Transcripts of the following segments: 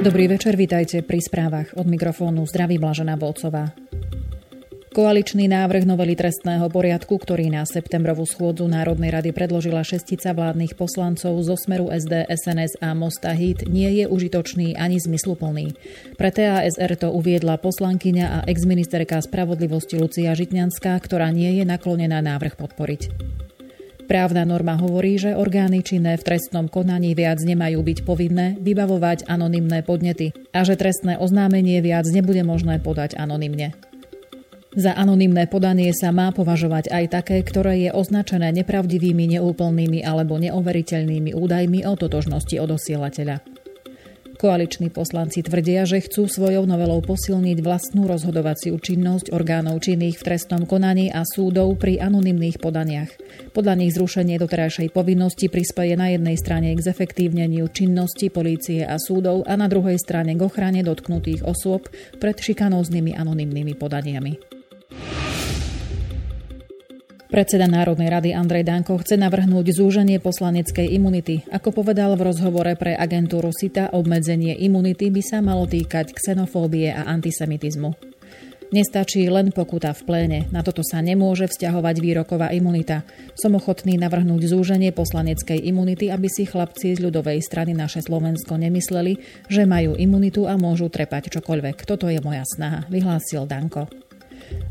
Dobrý večer, vítajte pri správach od mikrofónu zdraví Blažená Volcová. Koaličný návrh novely trestného poriadku, ktorý na septembrovú schôdzu Národnej rady predložila šestica vládnych poslancov zo Smeru SD, SNS a Mosta Hit, nie je užitočný ani zmysluplný. Pre TASR to uviedla poslankyňa a exministerka spravodlivosti Lucia Žitňanská, ktorá nie je naklonená návrh podporiť. Právna norma hovorí, že orgány činné v trestnom konaní viac nemajú byť povinné vybavovať anonymné podnety a že trestné oznámenie viac nebude možné podať anonymne. Za anonymné podanie sa má považovať aj také, ktoré je označené nepravdivými, neúplnými alebo neoveriteľnými údajmi o totožnosti odosielateľa. Koaliční poslanci tvrdia, že chcú svojou novelou posilniť vlastnú rozhodovaciu činnosť orgánov činných v trestnom konaní a súdov pri anonymných podaniach. Podľa nich zrušenie doterajšej povinnosti prispieje na jednej strane k zefektívneniu činnosti polície a súdov a na druhej strane k ochrane dotknutých osôb pred šikanóznymi anonymnými podaniami. Predseda Národnej rady Andrej Danko chce navrhnúť zúženie poslaneckej imunity. Ako povedal v rozhovore pre agentúru SITA, obmedzenie imunity by sa malo týkať xenofóbie a antisemitizmu. Nestačí len pokuta v pléne. Na toto sa nemôže vzťahovať výroková imunita. Som ochotný navrhnúť zúženie poslaneckej imunity, aby si chlapci z ľudovej strany naše Slovensko nemysleli, že majú imunitu a môžu trepať čokoľvek. Toto je moja snaha, vyhlásil Danko.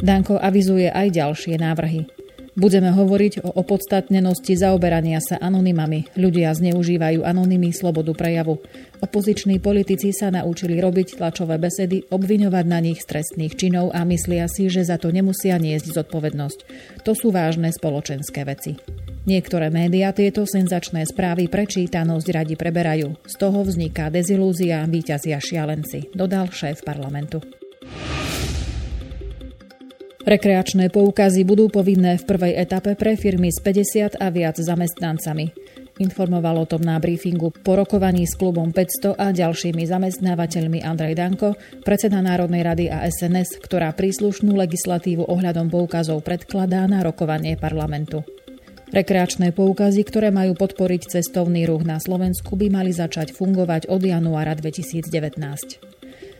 Danko avizuje aj ďalšie návrhy. Budeme hovoriť o opodstatnenosti zaoberania sa anonymami. Ľudia zneužívajú anonymy slobodu prejavu. Opoziční politici sa naučili robiť tlačové besedy, obviňovať na nich trestných činov a myslia si, že za to nemusia niesť zodpovednosť. To sú vážne spoločenské veci. Niektoré médiá tieto senzačné správy prečítanosť radi preberajú. Z toho vzniká dezilúzia, víťazia šialenci, dodal šéf parlamentu. Rekreačné poukazy budú povinné v prvej etape pre firmy s 50 a viac zamestnancami. Informoval o tom na briefingu po rokovaní s klubom 500 a ďalšími zamestnávateľmi Andrej Danko, predseda Národnej rady a SNS, ktorá príslušnú legislatívu ohľadom poukazov predkladá na rokovanie parlamentu. Rekreačné poukazy, ktoré majú podporiť cestovný ruch na Slovensku, by mali začať fungovať od januára 2019.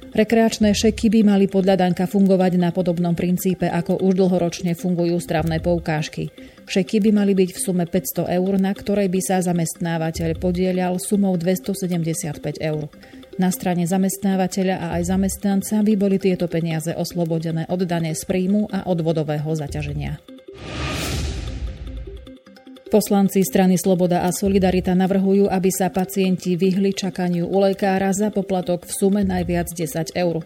Rekreačné šeky by mali podľa Danka fungovať na podobnom princípe, ako už dlhoročne fungujú stravné poukážky. Šeky by mali byť v sume 500 eur, na ktorej by sa zamestnávateľ podielal sumou 275 eur. Na strane zamestnávateľa a aj zamestnanca by boli tieto peniaze oslobodené od dane z príjmu a odvodového zaťaženia. Poslanci strany Sloboda a Solidarita navrhujú, aby sa pacienti vyhli čakaniu u lekára za poplatok v sume najviac 10 eur.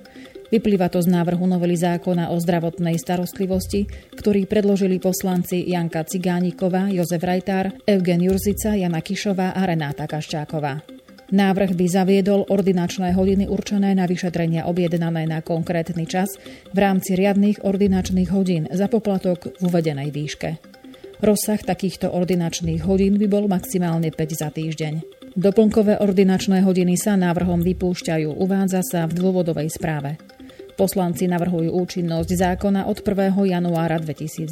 Vyplýva to z návrhu novely zákona o zdravotnej starostlivosti, ktorý predložili poslanci Janka Cigániková, Jozef Rajtár, Eugen Jurzica, Jana Kišová a Renáta Kaščáková. Návrh by zaviedol ordinačné hodiny určené na vyšetrenia objednané na konkrétny čas v rámci riadných ordinačných hodín za poplatok v uvedenej výške. Rozsah takýchto ordinačných hodín by bol maximálne 5 za týždeň. Doplnkové ordinačné hodiny sa návrhom vypúšťajú, uvádza sa v dôvodovej správe. Poslanci navrhujú účinnosť zákona od 1. januára 2019.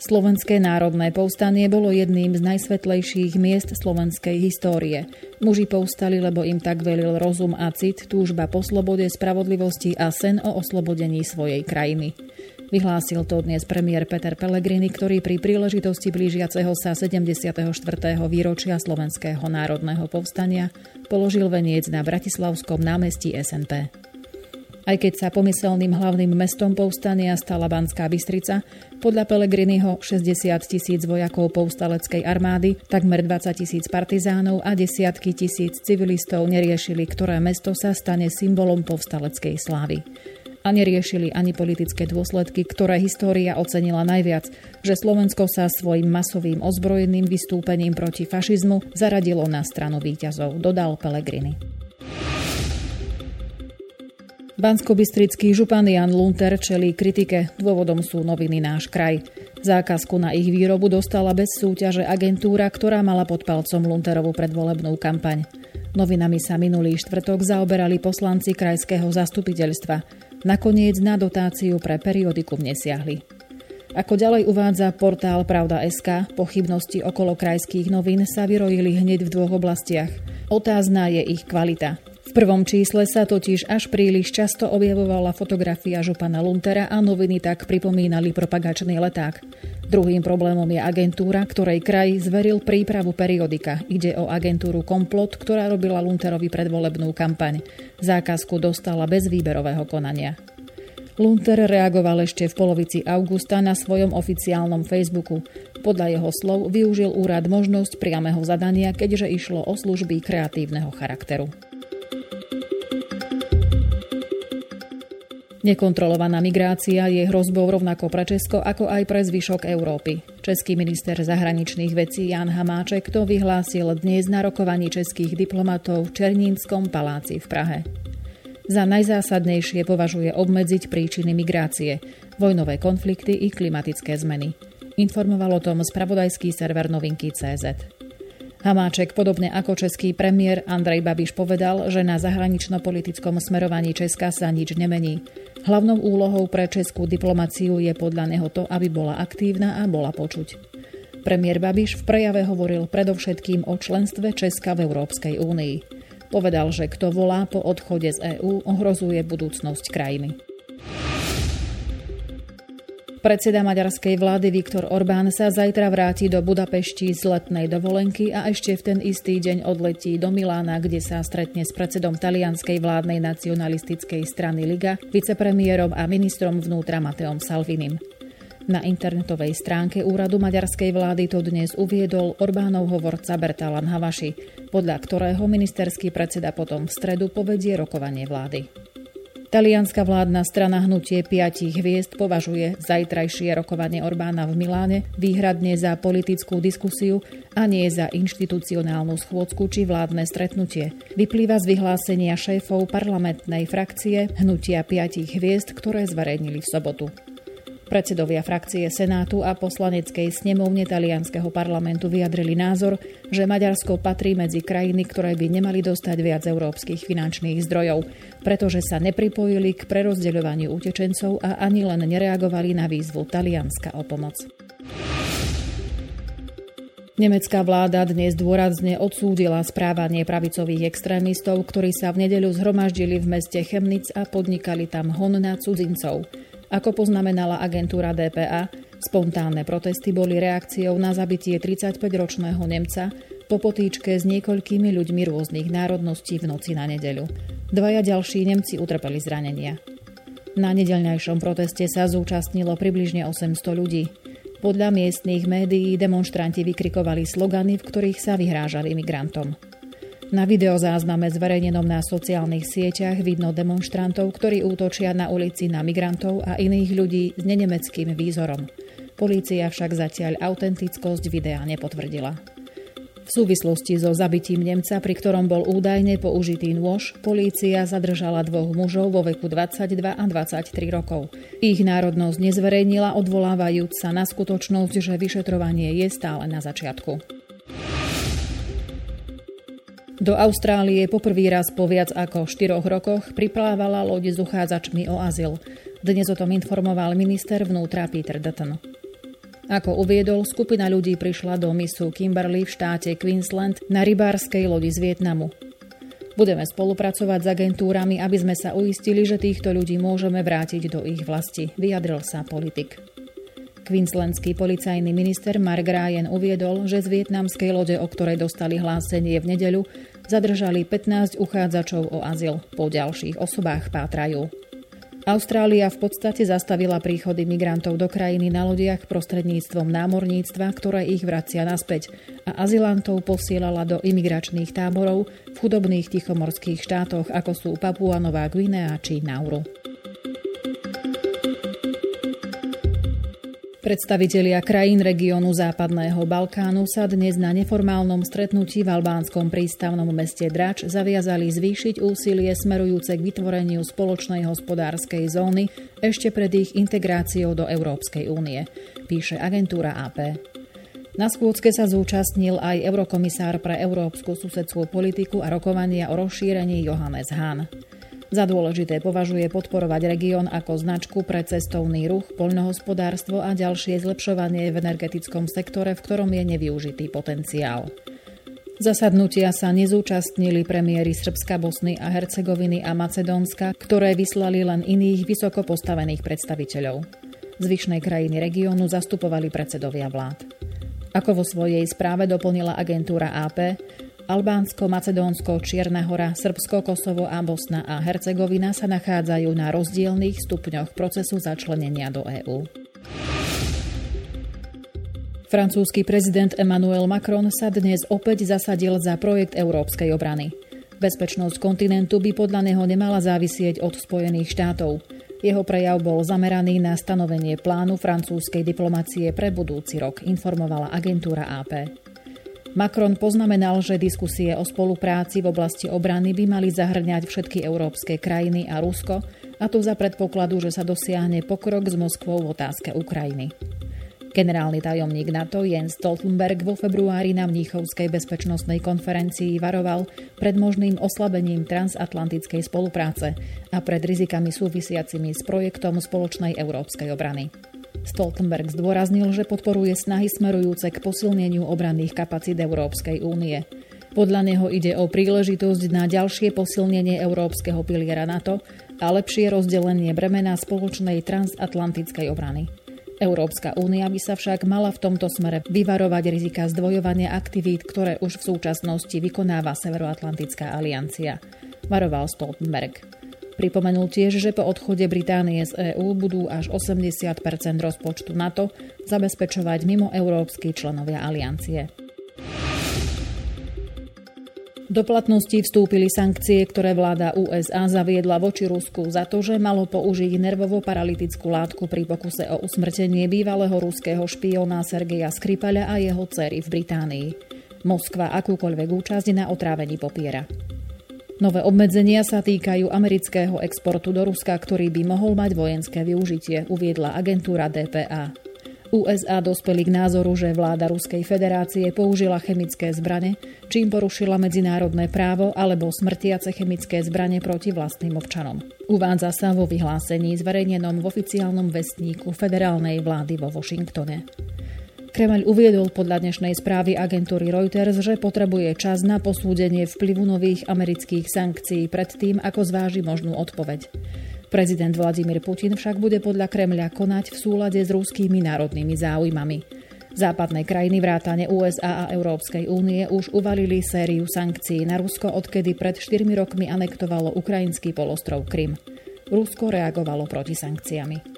Slovenské národné povstanie bolo jedným z najsvetlejších miest slovenskej histórie. Muži povstali, lebo im tak velil rozum a cit, túžba po slobode, spravodlivosti a sen o oslobodení svojej krajiny. Vyhlásil to dnes premiér Peter Pellegrini, ktorý pri príležitosti blížiaceho sa 74. výročia Slovenského národného povstania položil veniec na Bratislavskom námestí SNP. Aj keď sa pomyselným hlavným mestom povstania stala Banská Bystrica, podľa Pelegriniho 60 tisíc vojakov povstaleckej armády, takmer 20 tisíc partizánov a desiatky tisíc civilistov neriešili, ktoré mesto sa stane symbolom povstaleckej slávy a neriešili ani politické dôsledky, ktoré história ocenila najviac, že Slovensko sa svojim masovým ozbrojeným vystúpením proti fašizmu zaradilo na stranu výťazov, dodal Pelegrini. Banskobystrický župan Jan Lunter čelí kritike, dôvodom sú noviny Náš kraj. Zákazku na ich výrobu dostala bez súťaže agentúra, ktorá mala pod palcom Lunterovú predvolebnú kampaň. Novinami sa minulý štvrtok zaoberali poslanci krajského zastupiteľstva. Nakoniec na dotáciu pre periodikum nesiahli. Ako ďalej uvádza portál Pravda.sk, pochybnosti okolo krajských novín sa vyrojili hneď v dvoch oblastiach. Otázna je ich kvalita. V prvom čísle sa totiž až príliš často objavovala fotografia župana Luntera a noviny tak pripomínali propagačný leták. Druhým problémom je agentúra, ktorej kraj zveril prípravu periodika. Ide o agentúru Komplot, ktorá robila Lunterovi predvolebnú kampaň. Zákazku dostala bez výberového konania. Lunter reagoval ešte v polovici augusta na svojom oficiálnom Facebooku. Podľa jeho slov využil úrad možnosť priameho zadania, keďže išlo o služby kreatívneho charakteru. Nekontrolovaná migrácia je hrozbou rovnako pre Česko, ako aj pre zvyšok Európy. Český minister zahraničných vecí Jan Hamáček to vyhlásil dnes na rokovaní českých diplomatov v Černínskom paláci v Prahe. Za najzásadnejšie považuje obmedziť príčiny migrácie, vojnové konflikty i klimatické zmeny. Informoval o tom spravodajský server novinky CZ. Hamáček, podobne ako český premiér Andrej Babiš povedal, že na zahranično-politickom smerovaní Česka sa nič nemení. Hlavnou úlohou pre českú diplomáciu je podľa neho to, aby bola aktívna a bola počuť. Premiér Babiš v prejave hovoril predovšetkým o členstve Česka v Európskej únii. Povedal, že kto volá po odchode z EÚ, ohrozuje budúcnosť krajiny. Predseda maďarskej vlády Viktor Orbán sa zajtra vráti do Budapešti z letnej dovolenky a ešte v ten istý deň odletí do Milána, kde sa stretne s predsedom talianskej vládnej nacionalistickej strany Liga, vicepremiérom a ministrom vnútra Mateom Salvinim. Na internetovej stránke úradu maďarskej vlády to dnes uviedol Orbánov hovorca Bertalan Havaši, podľa ktorého ministerský predseda potom v stredu povedie rokovanie vlády. Talianská vládna strana Hnutie piatich hviezd považuje zajtrajšie rokovanie Orbána v Miláne výhradne za politickú diskusiu a nie za inštitucionálnu schôdzku či vládne stretnutie. Vyplýva z vyhlásenia šéfov parlamentnej frakcie Hnutia piatich hviezd, ktoré zverejnili v sobotu. Predsedovia frakcie Senátu a poslaneckej snemovne talianského parlamentu vyjadrili názor, že Maďarsko patrí medzi krajiny, ktoré by nemali dostať viac európskych finančných zdrojov, pretože sa nepripojili k prerozdeľovaniu utečencov a ani len nereagovali na výzvu Talianska o pomoc. Nemecká vláda dnes dôrazne odsúdila správanie pravicových extrémistov, ktorí sa v nedeľu zhromaždili v meste Chemnitz a podnikali tam hon na cudzincov. Ako poznamenala agentúra DPA, spontánne protesty boli reakciou na zabitie 35-ročného Nemca po potýčke s niekoľkými ľuďmi rôznych národností v noci na nedeľu. Dvaja ďalší Nemci utrpeli zranenia. Na nedeľňajšom proteste sa zúčastnilo približne 800 ľudí. Podľa miestných médií demonstranti vykrikovali slogany, v ktorých sa vyhrážali migrantom. Na videozázname zverejnenom na sociálnych sieťach vidno demonstrantov, ktorí útočia na ulici na migrantov a iných ľudí s nenemeckým výzorom. Polícia však zatiaľ autentickosť videa nepotvrdila. V súvislosti so zabitím Nemca, pri ktorom bol údajne použitý nôž, polícia zadržala dvoch mužov vo veku 22 a 23 rokov. Ich národnosť nezverejnila, odvolávajúc sa na skutočnosť, že vyšetrovanie je stále na začiatku. Do Austrálie poprvý raz po viac ako 4 rokoch priplávala loď s uchádzačmi o azyl. Dnes o tom informoval minister vnútra Peter Dutton. Ako uviedol, skupina ľudí prišla do misu Kimberley v štáte Queensland na rybárskej lodi z Vietnamu. Budeme spolupracovať s agentúrami, aby sme sa uistili, že týchto ľudí môžeme vrátiť do ich vlasti, vyjadril sa politik. Queenslandský policajný minister Mark Ryan uviedol, že z vietnamskej lode, o ktorej dostali hlásenie v nedeľu, zadržali 15 uchádzačov o azyl. Po ďalších osobách pátrajú. Austrália v podstate zastavila príchody migrantov do krajiny na lodiach prostredníctvom námorníctva, ktoré ich vracia naspäť a azylantov posielala do imigračných táborov v chudobných tichomorských štátoch, ako sú Papua Nová Guinea či Nauru. Predstavitelia krajín regiónu Západného Balkánu sa dnes na neformálnom stretnutí v albánskom prístavnom meste Drač zaviazali zvýšiť úsilie smerujúce k vytvoreniu spoločnej hospodárskej zóny ešte pred ich integráciou do Európskej únie, píše agentúra AP. Na schôdzke sa zúčastnil aj eurokomisár pre európsku susedskú politiku a rokovania o rozšírení Johannes Hahn. Za dôležité považuje podporovať región ako značku pre cestovný ruch, poľnohospodárstvo a ďalšie zlepšovanie v energetickom sektore, v ktorom je nevyužitý potenciál. Zasadnutia sa nezúčastnili premiéry Srbska, Bosny a Hercegoviny a Macedónska, ktoré vyslali len iných vysoko postavených predstaviteľov. Zvyšnej krajiny regiónu zastupovali predsedovia vlád. Ako vo svojej správe doplnila agentúra AP, Albánsko, Macedónsko, Čierna hora, Srbsko, Kosovo a Bosna a Hercegovina sa nachádzajú na rozdielných stupňoch procesu začlenenia do EÚ. Francúzsky prezident Emmanuel Macron sa dnes opäť zasadil za projekt európskej obrany. Bezpečnosť kontinentu by podľa neho nemala závisieť od Spojených štátov. Jeho prejav bol zameraný na stanovenie plánu francúzskej diplomacie pre budúci rok, informovala agentúra AP. Macron poznamenal, že diskusie o spolupráci v oblasti obrany by mali zahrňať všetky európske krajiny a Rusko, a to za predpokladu, že sa dosiahne pokrok s Moskvou v otázke Ukrajiny. Generálny tajomník NATO Jens Stoltenberg vo februári na Mníchovskej bezpečnostnej konferencii varoval pred možným oslabením transatlantickej spolupráce a pred rizikami súvisiacimi s projektom spoločnej európskej obrany. Stoltenberg zdôraznil, že podporuje snahy smerujúce k posilneniu obranných kapacít Európskej únie. Podľa neho ide o príležitosť na ďalšie posilnenie európskeho piliera NATO a lepšie rozdelenie bremena spoločnej transatlantickej obrany. Európska únia by sa však mala v tomto smere vyvarovať rizika zdvojovania aktivít, ktoré už v súčasnosti vykonáva Severoatlantická aliancia. Varoval Stoltenberg. Pripomenul tiež, že po odchode Británie z EÚ budú až 80% rozpočtu NATO zabezpečovať mimo európsky členovia aliancie. Do platnosti vstúpili sankcie, ktoré vláda USA zaviedla voči Rusku za to, že malo použiť nervovo-paralytickú látku pri pokuse o usmrtenie bývalého ruského špiona Sergeja Skripaľa a jeho dcery v Británii. Moskva akúkoľvek účasť na otrávení popiera. Nové obmedzenia sa týkajú amerického exportu do Ruska, ktorý by mohol mať vojenské využitie, uviedla agentúra DPA. USA dospeli k názoru, že vláda Ruskej federácie použila chemické zbrane, čím porušila medzinárodné právo alebo smrtiace chemické zbrane proti vlastným občanom. Uvádza sa vo vyhlásení zverejnenom v oficiálnom vestníku federálnej vlády vo Washingtone. Kremľ uviedol podľa dnešnej správy agentúry Reuters, že potrebuje čas na posúdenie vplyvu nových amerických sankcií pred tým, ako zváži možnú odpoveď. Prezident Vladimír Putin však bude podľa Kremľa konať v súlade s ruskými národnými záujmami. Západné krajiny vrátane USA a Európskej únie už uvalili sériu sankcií na Rusko, odkedy pred 4 rokmi anektovalo ukrajinský polostrov Krym. Rusko reagovalo proti sankciami.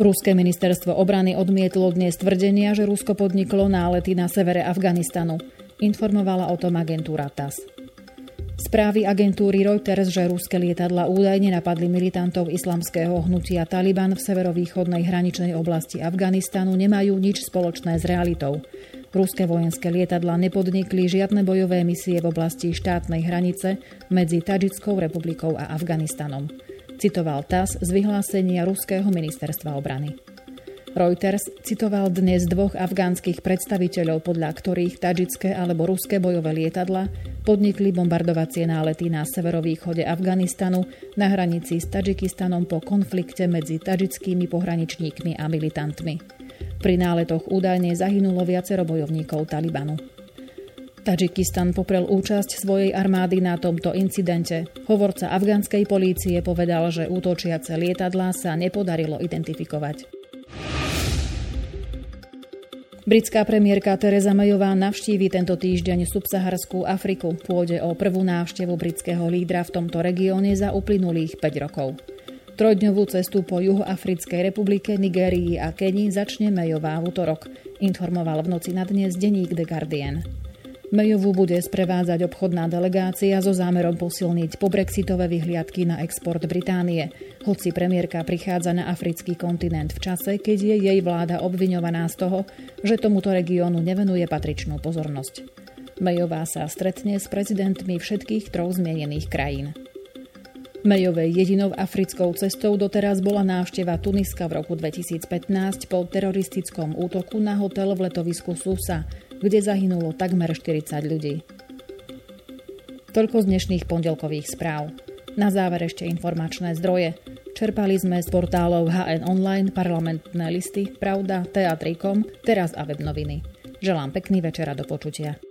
Ruské ministerstvo obrany odmietlo dnes tvrdenia, že Rusko podniklo nálety na severe Afganistanu. Informovala o tom agentúra TAS. Správy agentúry Reuters, že ruské lietadla údajne napadli militantov islamského hnutia Taliban v severovýchodnej hraničnej oblasti Afganistanu, nemajú nič spoločné s realitou. Ruské vojenské lietadla nepodnikli žiadne bojové misie v oblasti štátnej hranice medzi Tadžickou republikou a Afganistanom citoval TAS z vyhlásenia ruského ministerstva obrany. Reuters citoval dnes dvoch afgánskych predstaviteľov, podľa ktorých tadžické alebo ruské bojové lietadla podnikli bombardovacie nálety na severovýchode Afganistanu na hranici s Tadžikistanom po konflikte medzi tadžickými pohraničníkmi a militantmi. Pri náletoch údajne zahynulo viacero bojovníkov Talibanu. Tadžikistan poprel účasť svojej armády na tomto incidente. Hovorca afgánskej polície povedal, že útočiace lietadlá sa nepodarilo identifikovať. Britská premiérka Teresa Mayová navštívi tento týždeň subsaharskú Afriku. Pôjde o prvú návštevu britského lídra v tomto regióne za uplynulých 5 rokov. Trojdňovú cestu po Juhoafrickej republike, Nigérii a Kenii začne Mayová v útorok, informoval v noci na dnes denník The Guardian. Mayovu bude sprevádzať obchodná delegácia so zámerom posilniť pobrexitové vyhliadky na export Británie, hoci premiérka prichádza na africký kontinent v čase, keď je jej vláda obviňovaná z toho, že tomuto regiónu nevenuje patričnú pozornosť. Mayová sa stretne s prezidentmi všetkých troch zmienených krajín. Mayovej jedinou africkou cestou doteraz bola návšteva Tuniska v roku 2015 po teroristickom útoku na hotel v letovisku Susa, kde zahynulo takmer 40 ľudí. Toľko z dnešných pondelkových správ. Na záver ešte informačné zdroje. Čerpali sme z portálov HN Online, parlamentné listy, Pravda, Teatrikom, teraz a web noviny. Želám pekný večer a do počutia.